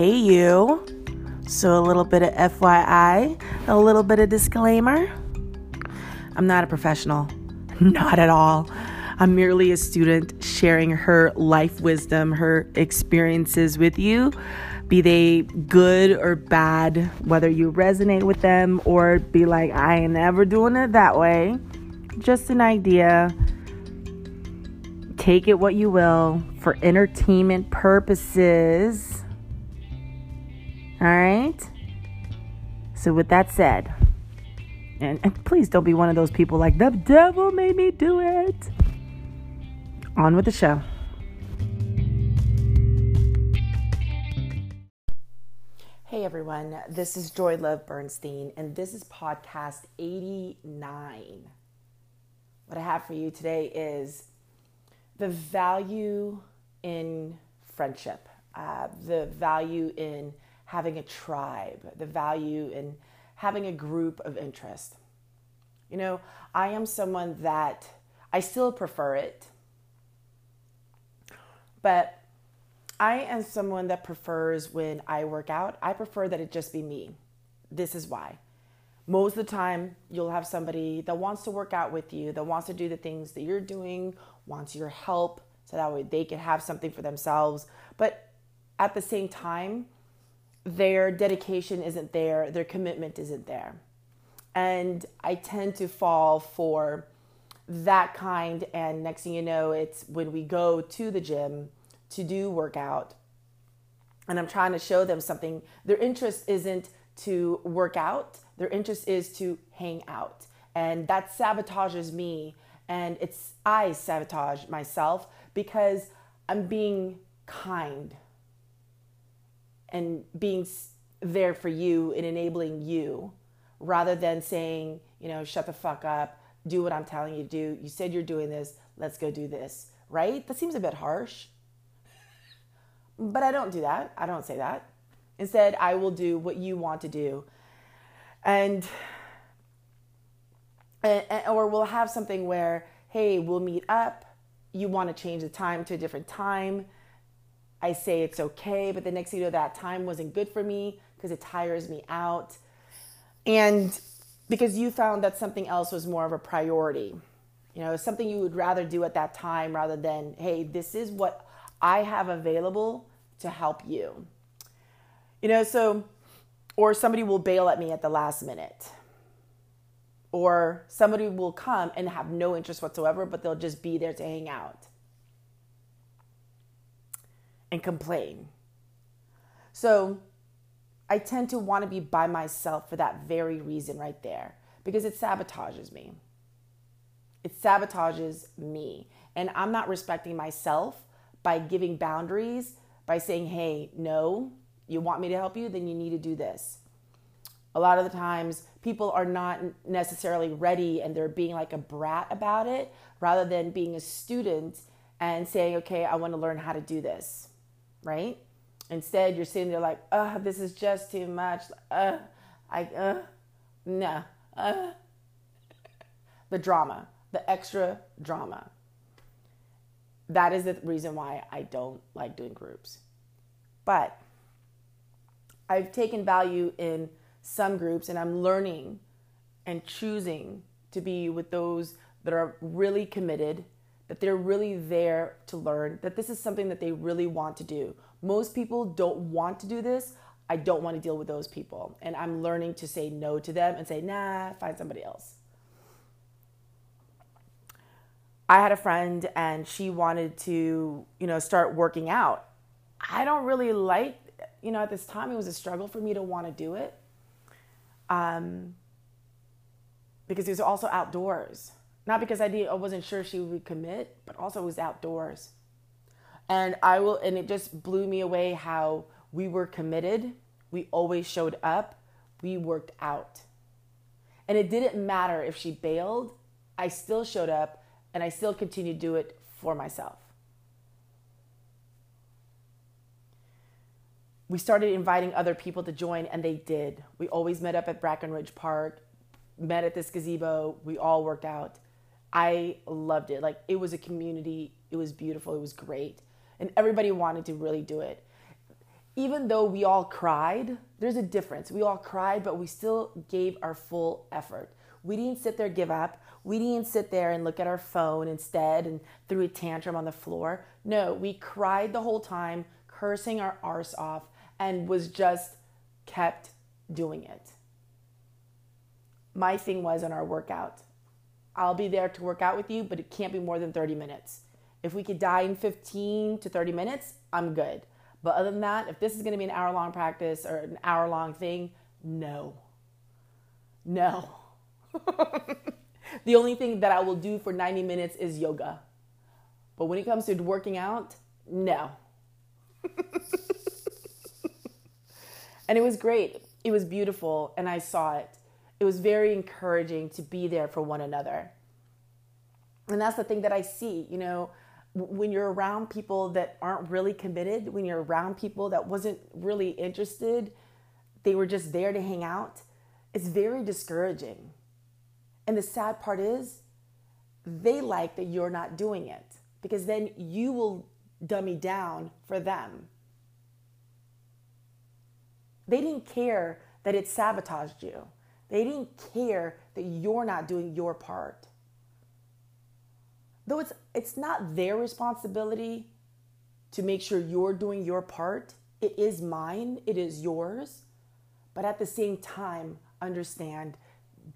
Hey, you. So, a little bit of FYI, a little bit of disclaimer. I'm not a professional, not at all. I'm merely a student sharing her life wisdom, her experiences with you, be they good or bad, whether you resonate with them or be like, I ain't ever doing it that way. Just an idea. Take it what you will for entertainment purposes. All right? So, with that said, and, and, please don't be one of those people like, the devil made me do it. On with the show. Hey everyone, this is Joy Love Bernstein, and this is podcast 89. What I have for you today is the value in friendship, uh, the value in having a tribe, the value in having a group of interest. You know, I am someone that I still prefer it, but I am someone that prefers when I work out, I prefer that it just be me. This is why. Most of the time, you'll have somebody that wants to work out with you, that wants to do the things that you're doing, wants your help, so that way they can have something for themselves. But at the same time, their dedication isn't there, their commitment isn't there. And I tend to fall for that kind. And next thing you know, it's when we go to the gym to do workout, and I'm trying to show them something, their interest isn't to work out, their interest is to hang out. And that sabotages me. And it's, I sabotage myself because I'm being kind and being there for you and enabling you rather than saying, you know, shut the fuck up, do what I'm telling you to do. You said you're doing this, let's go do this, right? That seems a bit harsh. But I don't do that. I don't say that. Instead, I will do what you want to do. And, and or we'll have something where, hey, we'll meet up. You want to change the time to a different time I say it's okay, but the next thing you know, that time wasn't good for me because it tires me out. And because you found that something else was more of a priority, you know, something you would rather do at that time rather than, hey, this is what I have available to help you. You know, so, or somebody will bail at me at the last minute. Or somebody will come and have no interest whatsoever, but they'll just be there to hang out and complain. So I tend to want to be by myself for that very reason right there because it sabotages me. It sabotages me. And I'm not respecting myself by giving boundaries, by saying, hey, no, you want me to help you, then you need to do this. A lot of the times, people are not necessarily ready and they're being like a brat about it rather than being a student and saying, okay, I want to learn how to do this right? Instead, you're sitting there like, uh, this is just too much. Uh, I, uh, no, uh. The drama, the extra drama. That is the reason why I don't like doing groups. But I've taken value in some groups and I'm learning and choosing to be with those that are really committed that they're really there to learn, that this is something that they really want to do. Most people don't want to do this. I don't want to deal with those people. And I'm learning to say no to them and say, nah, find somebody else. I had a friend and she wanted to, you know, start working out. I don't really like, you know, at this time it was a struggle for me to want to do it. Um, because it was also outdoors. Not because I did I wasn't sure she would commit, but also it was outdoors. And I will and it just blew me away how we were committed. We always showed up. We worked out. And it didn't matter if she bailed, I still showed up and I still continued to do it for myself. We started inviting other people to join, and they did. We always met up at Brackenridge Park, met at this gazebo. We all worked out. I loved it. Like it was a community. It was beautiful. It was great. And everybody wanted to really do it. even though we all cried, there's a difference. We all cried, but we still gave our full effort. We didn't sit there give up. We didn't sit there and look at our phone instead and threw a tantrum on the floor. No, we cried the whole time, cursing our arse off, and was just kept doing it. My thing was on our workout. I'll be there to work out with you, but it can't be more than 30 minutes. If we could die in 15 to 30 minutes, I'm good. But other than that, if this is going to be an hour long practice or an hour long thing, no. No. the only thing that I will do for 90 minutes is yoga. But when it comes to working out, no. and it was great. It was beautiful, and I saw it. It was very encouraging to be there for one another. And that's the thing that I see, you know, when you're around people that aren't really committed, when you're around people that wasn't really interested, they were just there to hang out, it's very discouraging. And the sad part is, they like that you're not doing it because then you will dummy down for them. They didn't care that it sabotaged you. They didn't care that you're not doing your part. Though it's it's not their responsibility to make sure you're doing your part. It is mine. It is yours. But at the same time understand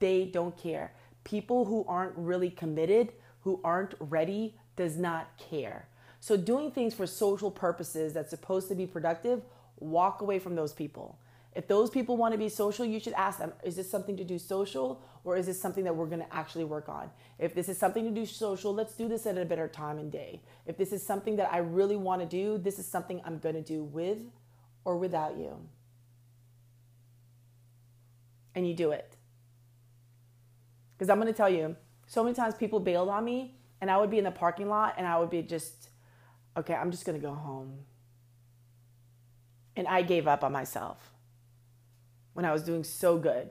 they don't care. People who aren't really committed who aren't ready does not care. So doing things for social purposes that's supposed to be productive walk away from those people if those people want to be social, you should ask them, is this something to do social or is this something that we're going to actually work on? If this is something to do social, let's do this at a better time and day. If this is something that I really want to do, this is something I'm going to do with or without you. And you do it. Because I'm going to tell you, so many times people bailed on me and I would be in the parking lot and I would be just, okay, I'm just going to go home. And I gave up on myself when I was doing so good.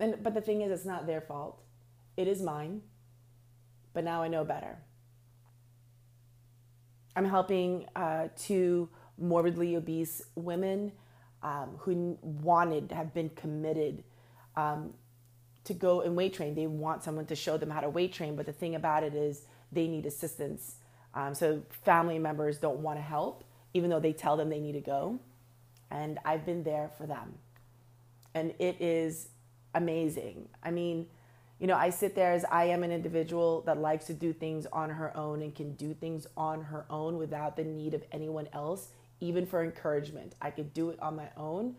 And but the thing is it's not their fault. It is mine. But now I know better. I'm helping uh, two morbidly obese women um, who wanted, have been committed um, to go and weight train. They want someone to show them how to weight train, but the thing about it is they need assistance. Um, so family members don't want to help, even though they tell them they need to go and I've been there for them. And it is amazing. I mean, you know, I sit there as I am an individual that likes to do things on her own and can do things on her own without the need of anyone else, even for encouragement. I could do it on my own.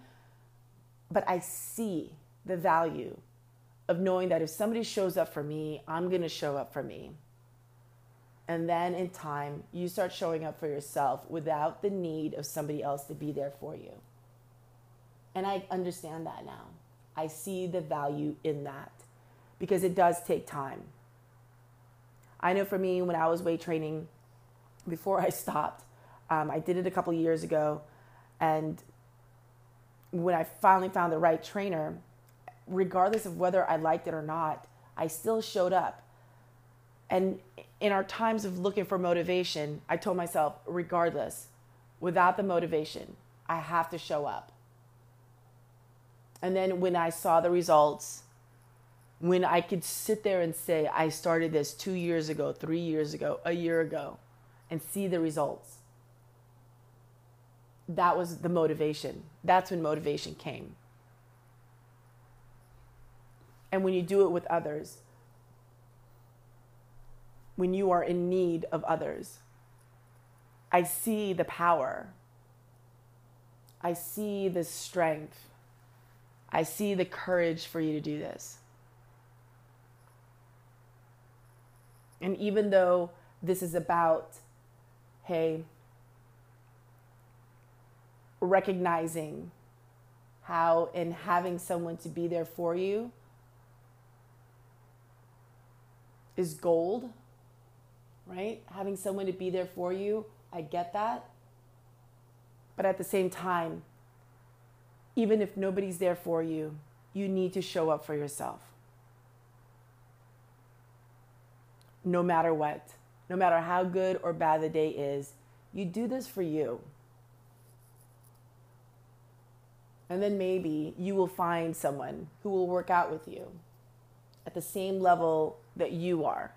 But I see the value of knowing that if somebody shows up for me, I'm going to show up for me. And then in time, you start showing up for yourself without the need of somebody else to be there for you. And I understand that now. I see the value in that because it does take time. I know for me, when I was weight training, before I stopped, um, I did it a couple years ago. And when I finally found the right trainer, regardless of whether I liked it or not, I still showed up. And in our times of looking for motivation, I told myself, regardless, without the motivation, I have to show up. And then when I saw the results, when I could sit there and say, I started this two years ago, three years ago, a year ago, and see the results, that was the motivation. That's when motivation came. And when you do it with others, when you are in need of others. I see the power. I see the strength. I see the courage for you to do this. And even though this is about, hey, recognizing how and having someone to be there for you is gold right? Having someone to be there for you, I get that. But at the same time, even if nobody's there for you, you need to show up for yourself. No matter what, no matter how good or bad the day is, you do this for you. And then maybe you will find someone who will work out with you at the same level that you are,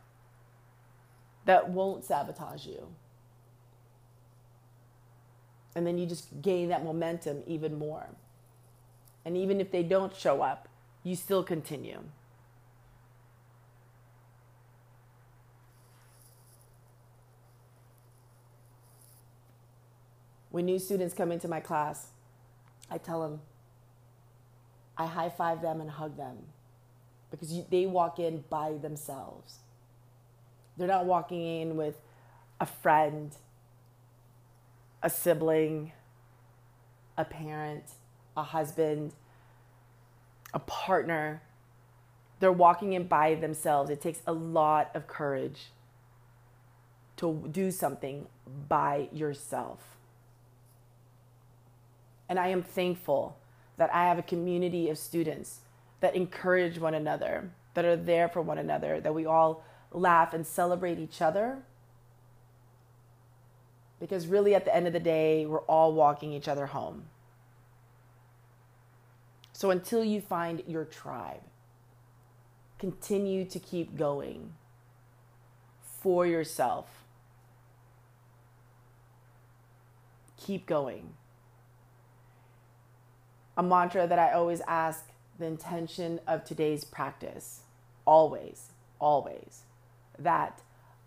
that won't sabotage you. And then you just gain that momentum even more. And even if they don't show up, you still continue. When new students come into my class, I tell them, I high five them and hug them because you, they walk in by themselves. They're not walking in with a friend, a sibling, a parent, a husband, a partner. They're walking in by themselves. It takes a lot of courage to do something by yourself. And I am thankful that I have a community of students that encourage one another, that are there for one another, that we all laugh and celebrate each other. Because really, at the end of the day, we're all walking each other home. So until you find your tribe, continue to keep going for yourself. Keep going. A mantra that I always ask the intention of today's practice, always, always, that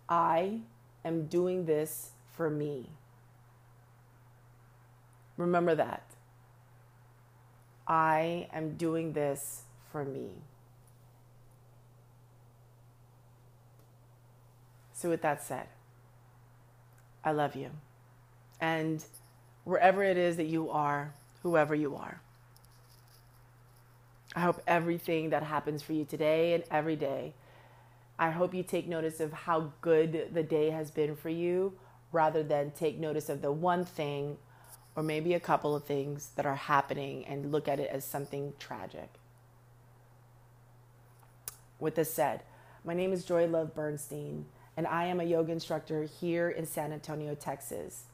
I am doing this for me. Remember that. I am doing this for me. So, with that said, I love you. And wherever it is that you are, whoever you are, I hope everything that happens for you today and every day, I hope you take notice of how good the day has been for you rather than take notice of the one thing or maybe a couple of things that are happening and look at it as something tragic. With this said, my name is Joy Love Bernstein, and I am a yoga instructor here in San Antonio, Texas.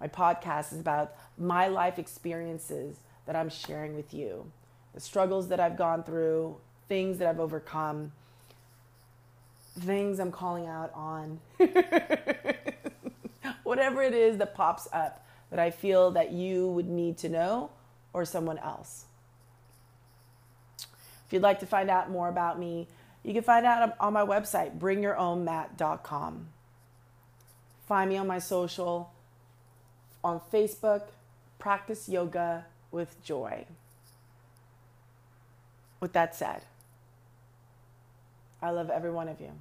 My podcast is about my life experiences that I'm sharing with you, the struggles that I've gone through, things that I've overcome, things I'm calling out on, whatever it is that pops up that I feel that you would need to know or someone else. If you'd like to find out more about me, you can find out on my website, bringyourownmat.com. Find me on my social, on Facebook, Practice Yoga with Joy. With that said, I love every one of you.